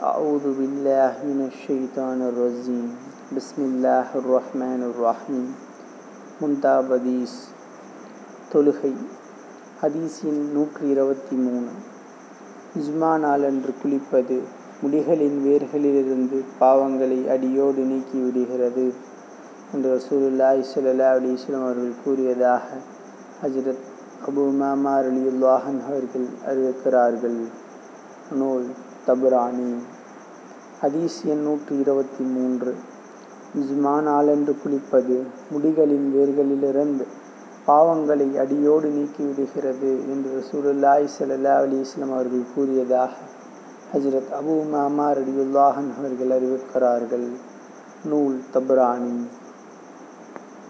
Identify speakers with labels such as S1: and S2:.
S1: أعوذ بالله من الشيطان الرجيم بسم الله الرحمن الرحيم முந்தாபதீஸ் தொழுகை ஹதீஸ் எண் நூற்றி இருபத்தி மூணு ஜுமா நாளன்று குளிப்பது முடிகளின் வேர்களிலிருந்து பாவங்களை அடியோடு நீக்கிவிடுகிறது என்று ரசூலுல்லாஹி ஸல்லல்லாஹு அலைஹி வஸல்லம் அவர்கள் கூறியதாக ஹஜ்ரத் அபு மாமா ரலியுல்லாஹன் அவர்கள் அறிவிக்கிறார்கள் நூல் தபுரானி. ஹதீஸ் எண் நூற்றி இருபத்தி மூன்று ஜுமா நாளன்று குளிப்பது முடிகளின் வேர்களிலிருந்து பாவங்களை அடியோடு நீக்கிவிடுகிறது என்று ரசூலுல்லாய் ஸல்லல்லாஹு அலி இஸ்லாம் அவர்கள் கூறியதாக ஹஜ்ரத் அபு மாமா ரடியுல்லாஹன் அவர்கள் அறிவிக்கிறார்கள். நூல் தபுரானி.